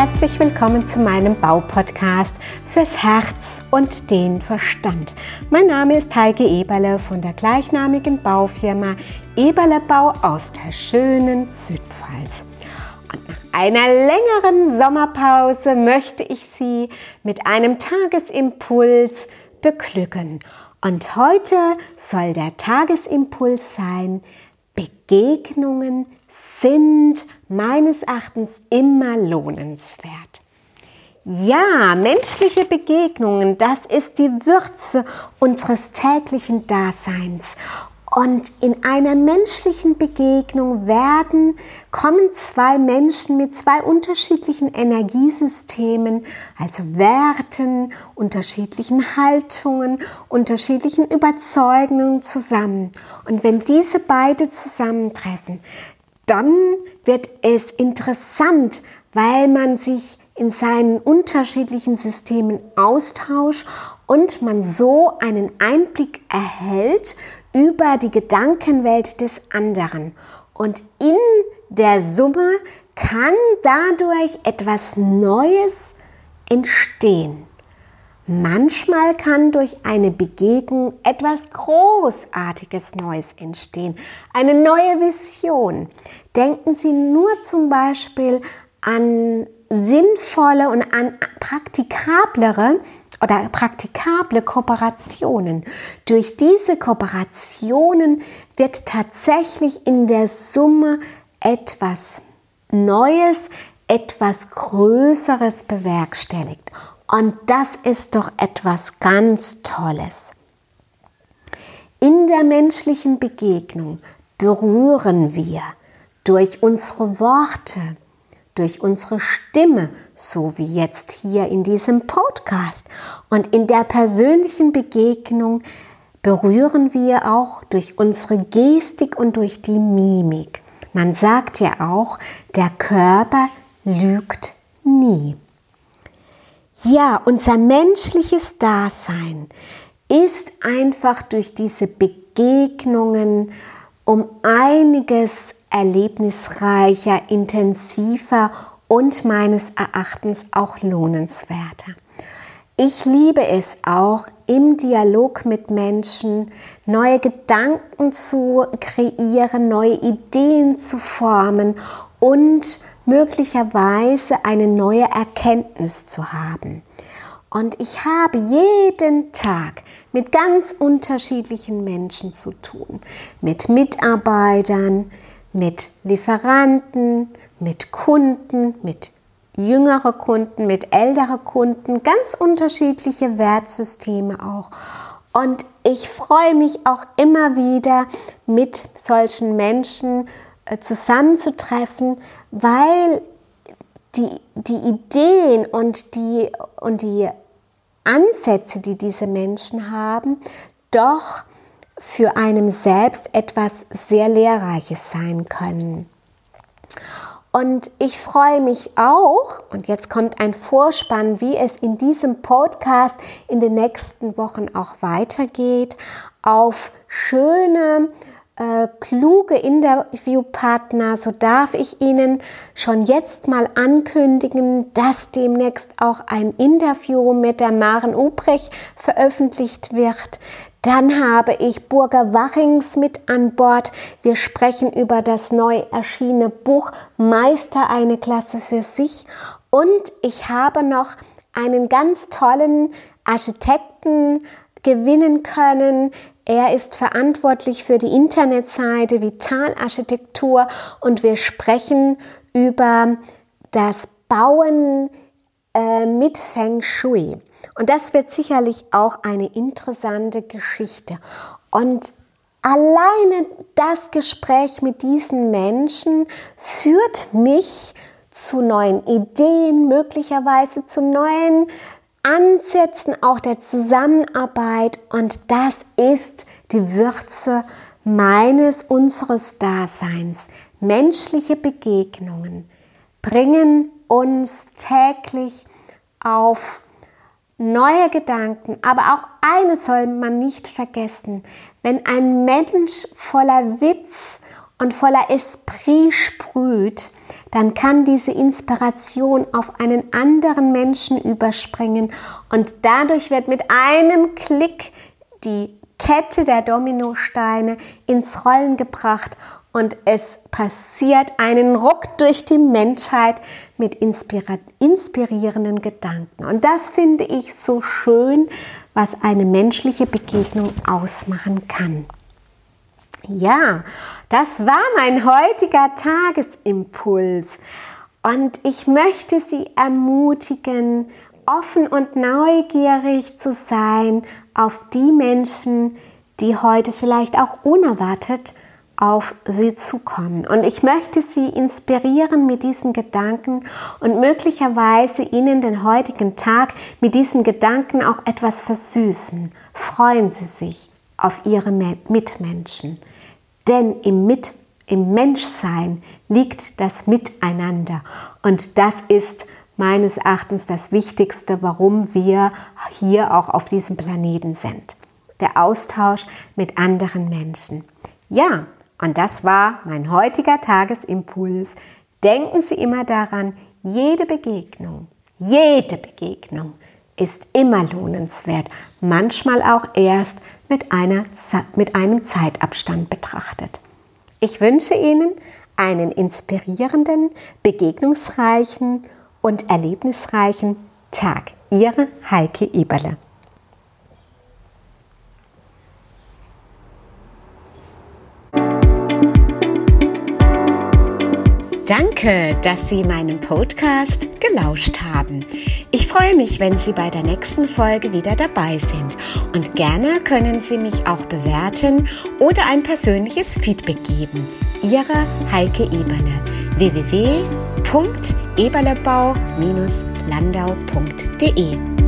herzlich willkommen zu meinem Baupodcast fürs Herz und den Verstand. Mein Name ist Heike Eberle von der gleichnamigen Baufirma Eberle Bau aus der schönen Südpfalz. Und nach einer längeren Sommerpause möchte ich Sie mit einem Tagesimpuls beglücken. Und heute soll der Tagesimpuls sein, Begegnungen sind meines Erachtens immer lohnenswert. Ja, menschliche Begegnungen, das ist die Würze unseres täglichen Daseins. Und in einer menschlichen Begegnung werden, kommen zwei Menschen mit zwei unterschiedlichen Energiesystemen, also Werten, unterschiedlichen Haltungen, unterschiedlichen Überzeugungen zusammen. Und wenn diese beide zusammentreffen, dann wird es interessant, weil man sich in seinen unterschiedlichen Systemen austauscht und man so einen Einblick erhält über die Gedankenwelt des anderen. Und in der Summe kann dadurch etwas Neues entstehen. Manchmal kann durch eine Begegnung etwas Großartiges Neues entstehen, eine neue Vision. Denken Sie nur zum Beispiel an sinnvolle und an praktikablere oder praktikable Kooperationen. Durch diese Kooperationen wird tatsächlich in der Summe etwas Neues, etwas Größeres bewerkstelligt. Und das ist doch etwas ganz Tolles. In der menschlichen Begegnung berühren wir durch unsere Worte, durch unsere Stimme, so wie jetzt hier in diesem Podcast. Und in der persönlichen Begegnung berühren wir auch durch unsere Gestik und durch die Mimik. Man sagt ja auch, der Körper lügt nie. Ja, unser menschliches Dasein ist einfach durch diese Begegnungen um einiges erlebnisreicher, intensiver und meines Erachtens auch lohnenswerter. Ich liebe es auch, im Dialog mit Menschen neue Gedanken zu kreieren, neue Ideen zu formen und möglicherweise eine neue Erkenntnis zu haben. Und ich habe jeden Tag mit ganz unterschiedlichen Menschen zu tun. Mit Mitarbeitern, mit Lieferanten, mit Kunden, mit jüngere Kunden, mit ältere Kunden, ganz unterschiedliche Wertsysteme auch. Und ich freue mich auch immer wieder, mit solchen Menschen äh, zusammenzutreffen, weil die, die Ideen und die, und die Ansätze, die diese Menschen haben, doch für einen selbst etwas sehr Lehrreiches sein können. Und ich freue mich auch, und jetzt kommt ein Vorspann, wie es in diesem Podcast in den nächsten Wochen auch weitergeht, auf schöne, äh, kluge Interviewpartner. So darf ich Ihnen schon jetzt mal ankündigen, dass demnächst auch ein Interview mit der Maren Ubrecht veröffentlicht wird. Dann habe ich Burger Wachings mit an Bord. Wir sprechen über das neu erschienene Buch Meister eine Klasse für sich. Und ich habe noch einen ganz tollen Architekten gewinnen können. Er ist verantwortlich für die Internetseite Vitalarchitektur und wir sprechen über das Bauen äh, mit Feng Shui. Und das wird sicherlich auch eine interessante Geschichte. Und alleine das Gespräch mit diesen Menschen führt mich zu neuen Ideen, möglicherweise zu neuen Ansätzen auch der Zusammenarbeit. Und das ist die Würze meines, unseres Daseins. Menschliche Begegnungen bringen uns täglich auf neue Gedanken. Aber auch eines soll man nicht vergessen. Wenn ein Mensch voller Witz und voller Esprit sprüht, dann kann diese Inspiration auf einen anderen Menschen überspringen und dadurch wird mit einem Klick die Kette der Dominosteine ins Rollen gebracht und es passiert einen Ruck durch die Menschheit mit inspirierenden Gedanken. Und das finde ich so schön, was eine menschliche Begegnung ausmachen kann. Ja, das war mein heutiger Tagesimpuls. Und ich möchte Sie ermutigen, offen und neugierig zu sein auf die Menschen, die heute vielleicht auch unerwartet auf sie zukommen. Und ich möchte sie inspirieren mit diesen Gedanken und möglicherweise ihnen den heutigen Tag mit diesen Gedanken auch etwas versüßen. Freuen Sie sich auf Ihre Mitmenschen. Denn im, Mit im Menschsein liegt das Miteinander. Und das ist meines Erachtens das Wichtigste, warum wir hier auch auf diesem Planeten sind. Der Austausch mit anderen Menschen. Ja, und das war mein heutiger Tagesimpuls. Denken Sie immer daran, jede Begegnung, jede Begegnung ist immer lohnenswert, manchmal auch erst mit, einer, mit einem Zeitabstand betrachtet. Ich wünsche Ihnen einen inspirierenden, begegnungsreichen und erlebnisreichen Tag. Ihre Heike Eberle. Danke, dass Sie meinem Podcast gelauscht haben. Ich freue mich, wenn Sie bei der nächsten Folge wieder dabei sind. Und gerne können Sie mich auch bewerten oder ein persönliches Feedback geben. Ihre Heike Eberle www.eberlebau-landau.de